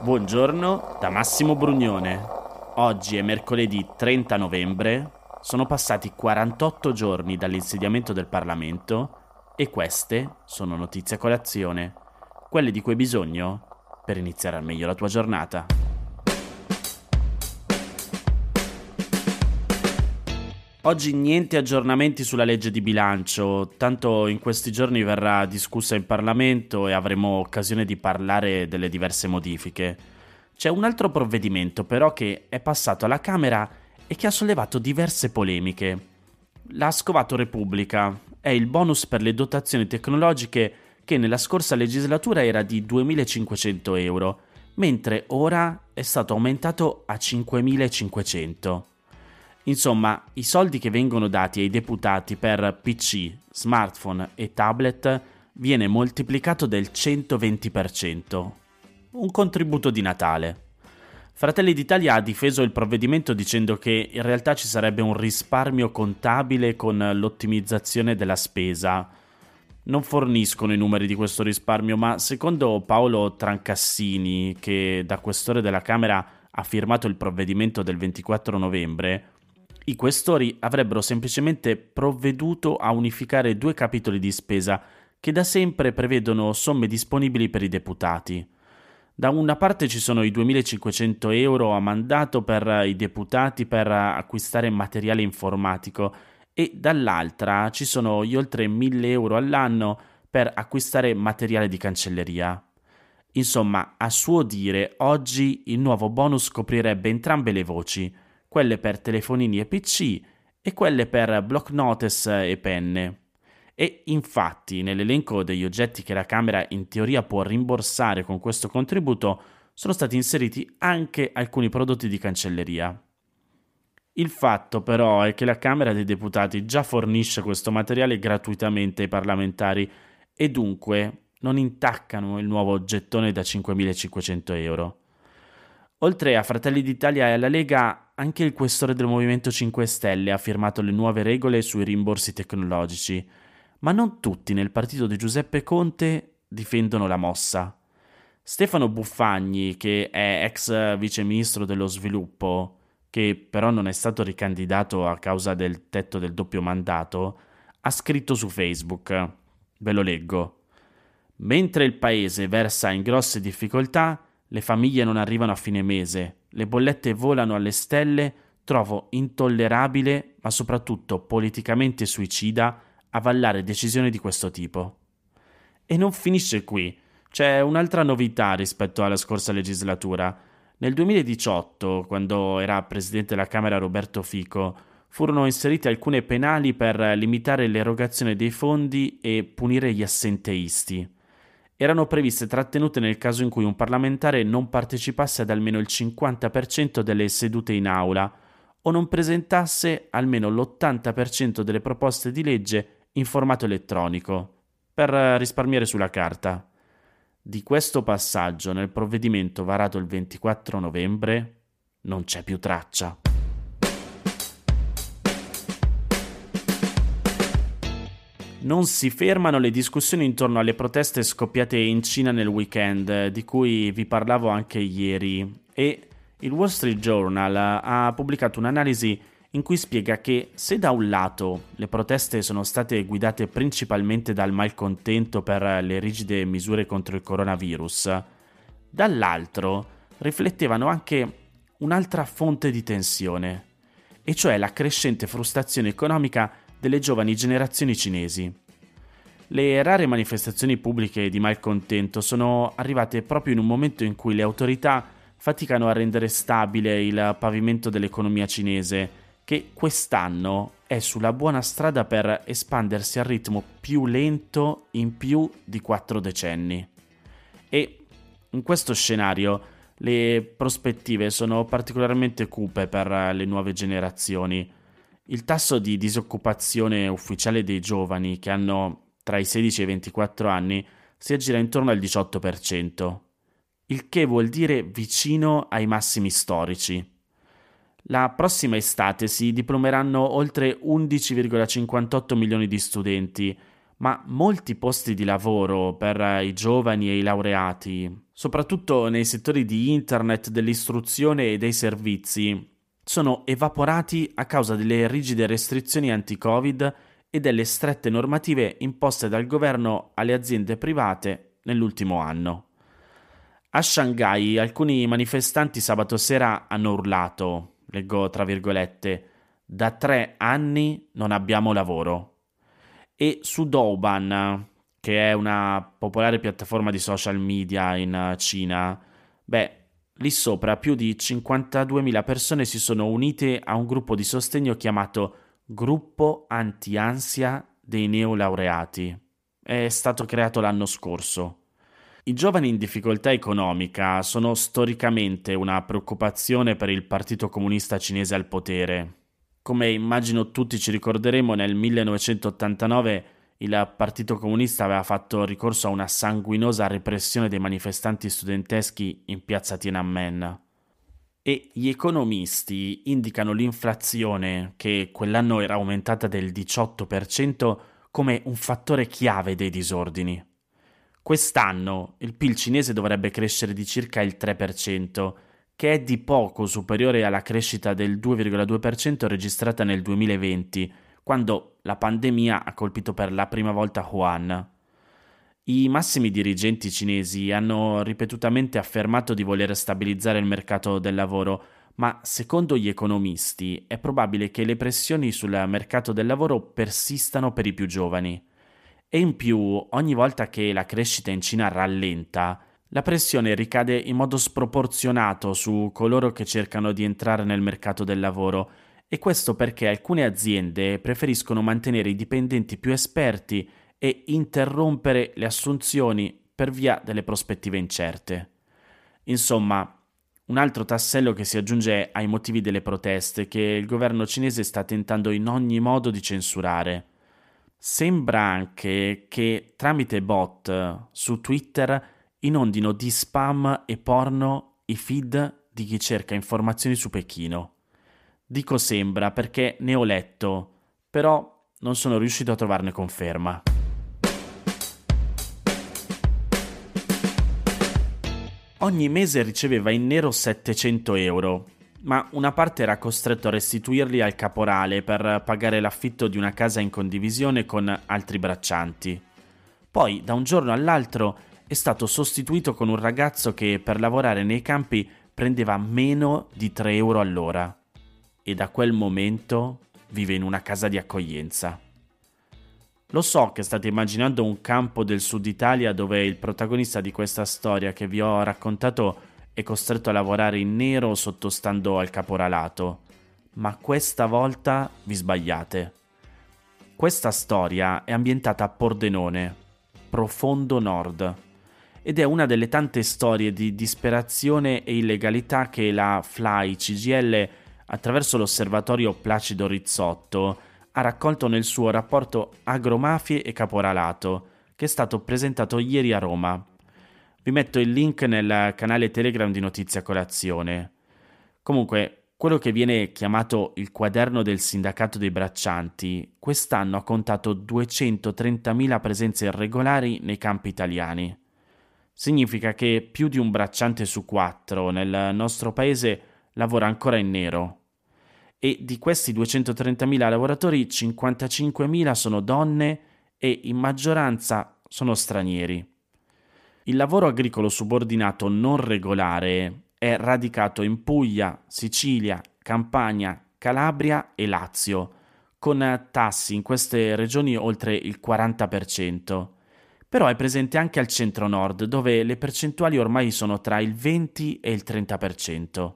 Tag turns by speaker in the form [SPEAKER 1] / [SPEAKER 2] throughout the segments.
[SPEAKER 1] Buongiorno da Massimo Brugnone. Oggi è mercoledì 30 novembre, sono passati 48 giorni dall'insediamento del Parlamento e queste sono notizie a colazione, quelle di cui hai bisogno per iniziare al meglio la tua giornata. Oggi niente aggiornamenti sulla legge di bilancio, tanto in questi giorni verrà discussa in Parlamento e avremo occasione di parlare delle diverse modifiche. C'è un altro provvedimento però che è passato alla Camera e che ha sollevato diverse polemiche. L'ha scovato Repubblica, è il bonus per le dotazioni tecnologiche che nella scorsa legislatura era di 2.500 euro, mentre ora è stato aumentato a 5.500. Insomma, i soldi che vengono dati ai deputati per PC, smartphone e tablet viene moltiplicato del 120%. Un contributo di Natale. Fratelli d'Italia ha difeso il provvedimento dicendo che in realtà ci sarebbe un risparmio contabile con l'ottimizzazione della spesa. Non forniscono i numeri di questo risparmio, ma secondo Paolo Trancassini, che da questore della Camera ha firmato il provvedimento del 24 novembre, i questori avrebbero semplicemente provveduto a unificare due capitoli di spesa che da sempre prevedono somme disponibili per i deputati. Da una parte ci sono i 2.500 euro a mandato per i deputati per acquistare materiale informatico e dall'altra ci sono gli oltre 1.000 euro all'anno per acquistare materiale di cancelleria. Insomma, a suo dire, oggi il nuovo bonus coprirebbe entrambe le voci – quelle per telefonini e PC e quelle per block notice e penne. E infatti nell'elenco degli oggetti che la Camera in teoria può rimborsare con questo contributo sono stati inseriti anche alcuni prodotti di cancelleria. Il fatto però è che la Camera dei Deputati già fornisce questo materiale gratuitamente ai parlamentari e dunque non intaccano il nuovo gettone da 5.500 euro. Oltre a Fratelli d'Italia e alla Lega, anche il questore del Movimento 5 Stelle ha firmato le nuove regole sui rimborsi tecnologici, ma non tutti nel partito di Giuseppe Conte difendono la mossa. Stefano Buffagni, che è ex viceministro dello sviluppo, che però non è stato ricandidato a causa del tetto del doppio mandato, ha scritto su Facebook, ve lo leggo, mentre il paese versa in grosse difficoltà, le famiglie non arrivano a fine mese, le bollette volano alle stelle, trovo intollerabile, ma soprattutto politicamente suicida, avallare decisioni di questo tipo. E non finisce qui. C'è un'altra novità rispetto alla scorsa legislatura. Nel 2018, quando era presidente della Camera Roberto Fico, furono inserite alcune penali per limitare l'erogazione dei fondi e punire gli assenteisti erano previste trattenute nel caso in cui un parlamentare non partecipasse ad almeno il 50% delle sedute in aula o non presentasse almeno l'80% delle proposte di legge in formato elettronico, per risparmiare sulla carta. Di questo passaggio nel provvedimento varato il 24 novembre non c'è più traccia. Non si fermano le discussioni intorno alle proteste scoppiate in Cina nel weekend, di cui vi parlavo anche ieri, e il Wall Street Journal ha pubblicato un'analisi in cui spiega che se da un lato le proteste sono state guidate principalmente dal malcontento per le rigide misure contro il coronavirus, dall'altro riflettevano anche un'altra fonte di tensione, e cioè la crescente frustrazione economica delle giovani generazioni cinesi. Le rare manifestazioni pubbliche di malcontento sono arrivate proprio in un momento in cui le autorità faticano a rendere stabile il pavimento dell'economia cinese, che quest'anno è sulla buona strada per espandersi al ritmo più lento in più di quattro decenni. E in questo scenario le prospettive sono particolarmente cupe per le nuove generazioni. Il tasso di disoccupazione ufficiale dei giovani che hanno tra i 16 e i 24 anni si aggira intorno al 18%, il che vuol dire vicino ai massimi storici. La prossima estate si diplomeranno oltre 11,58 milioni di studenti, ma molti posti di lavoro per i giovani e i laureati soprattutto nei settori di internet, dell'istruzione e dei servizi, sono evaporati a causa delle rigide restrizioni anti-Covid e delle strette normative imposte dal governo alle aziende private nell'ultimo anno. A Shanghai alcuni manifestanti sabato sera hanno urlato, leggo tra virgolette, da tre anni non abbiamo lavoro. E su Douban, che è una popolare piattaforma di social media in Cina, beh, lì sopra più di 52.000 persone si sono unite a un gruppo di sostegno chiamato Gruppo Anti-Ansia dei Neolaureati. È stato creato l'anno scorso. I giovani in difficoltà economica sono storicamente una preoccupazione per il Partito Comunista Cinese al potere. Come immagino tutti ci ricorderemo, nel 1989 il Partito Comunista aveva fatto ricorso a una sanguinosa repressione dei manifestanti studenteschi in piazza Tiananmen. E gli economisti indicano l'inflazione, che quell'anno era aumentata del 18%, come un fattore chiave dei disordini. Quest'anno il PIL cinese dovrebbe crescere di circa il 3%, che è di poco superiore alla crescita del 2,2% registrata nel 2020, quando la pandemia ha colpito per la prima volta Wuhan. I massimi dirigenti cinesi hanno ripetutamente affermato di voler stabilizzare il mercato del lavoro, ma secondo gli economisti è probabile che le pressioni sul mercato del lavoro persistano per i più giovani. E in più, ogni volta che la crescita in Cina rallenta, la pressione ricade in modo sproporzionato su coloro che cercano di entrare nel mercato del lavoro, e questo perché alcune aziende preferiscono mantenere i dipendenti più esperti e interrompere le assunzioni per via delle prospettive incerte. Insomma, un altro tassello che si aggiunge ai motivi delle proteste che il governo cinese sta tentando in ogni modo di censurare. Sembra anche che tramite bot su Twitter inondino di spam e porno i feed di chi cerca informazioni su Pechino. Dico sembra perché ne ho letto, però non sono riuscito a trovarne conferma. Ogni mese riceveva in nero 700 euro, ma una parte era costretto a restituirli al caporale per pagare l'affitto di una casa in condivisione con altri braccianti. Poi, da un giorno all'altro, è stato sostituito con un ragazzo che per lavorare nei campi prendeva meno di 3 euro all'ora e da quel momento vive in una casa di accoglienza. Lo so che state immaginando un campo del sud Italia dove il protagonista di questa storia che vi ho raccontato è costretto a lavorare in nero sottostando al caporalato. Ma questa volta vi sbagliate. Questa storia è ambientata a Pordenone, profondo nord, ed è una delle tante storie di disperazione e illegalità che la FLY CGL, attraverso l'osservatorio Placido Rizzotto, ha raccolto nel suo rapporto Agromafie e Caporalato, che è stato presentato ieri a Roma. Vi metto il link nel canale Telegram di Notizia Colazione. Comunque, quello che viene chiamato il quaderno del sindacato dei braccianti, quest'anno ha contato 230.000 presenze irregolari nei campi italiani. Significa che più di un bracciante su quattro nel nostro paese lavora ancora in nero. E di questi 230.000 lavoratori, 55.000 sono donne e in maggioranza sono stranieri. Il lavoro agricolo subordinato non regolare è radicato in Puglia, Sicilia, Campania, Calabria e Lazio, con tassi in queste regioni oltre il 40%. Però è presente anche al centro-nord, dove le percentuali ormai sono tra il 20 e il 30%.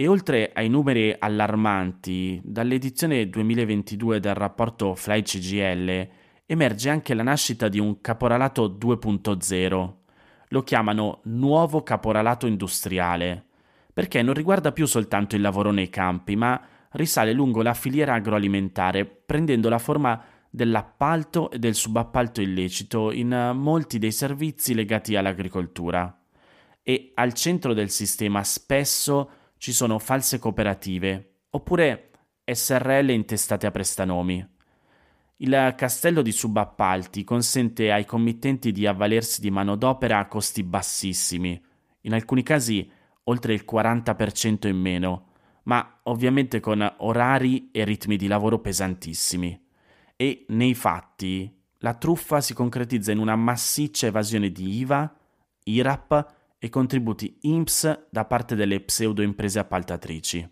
[SPEAKER 1] E oltre ai numeri allarmanti, dall'edizione 2022 del rapporto Fly CGL emerge anche la nascita di un caporalato 2.0. Lo chiamano nuovo caporalato industriale, perché non riguarda più soltanto il lavoro nei campi, ma risale lungo la filiera agroalimentare, prendendo la forma dell'appalto e del subappalto illecito in molti dei servizi legati all'agricoltura. E al centro del sistema spesso ci sono false cooperative, oppure SRL intestate a prestanomi. Il castello di subappalti consente ai committenti di avvalersi di manodopera a costi bassissimi, in alcuni casi oltre il 40% in meno, ma ovviamente con orari e ritmi di lavoro pesantissimi. E nei fatti la truffa si concretizza in una massiccia evasione di IVA, IRAP e contributi INPS da parte delle pseudo imprese appaltatrici.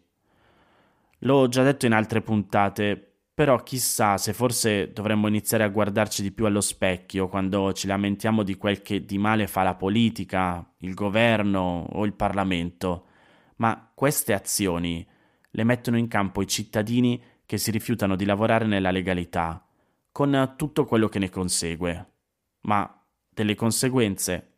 [SPEAKER 1] L'ho già detto in altre puntate, però chissà se forse dovremmo iniziare a guardarci di più allo specchio quando ci lamentiamo di quel che di male fa la politica, il governo o il Parlamento. Ma queste azioni le mettono in campo i cittadini che si rifiutano di lavorare nella legalità, con tutto quello che ne consegue. Ma delle conseguenze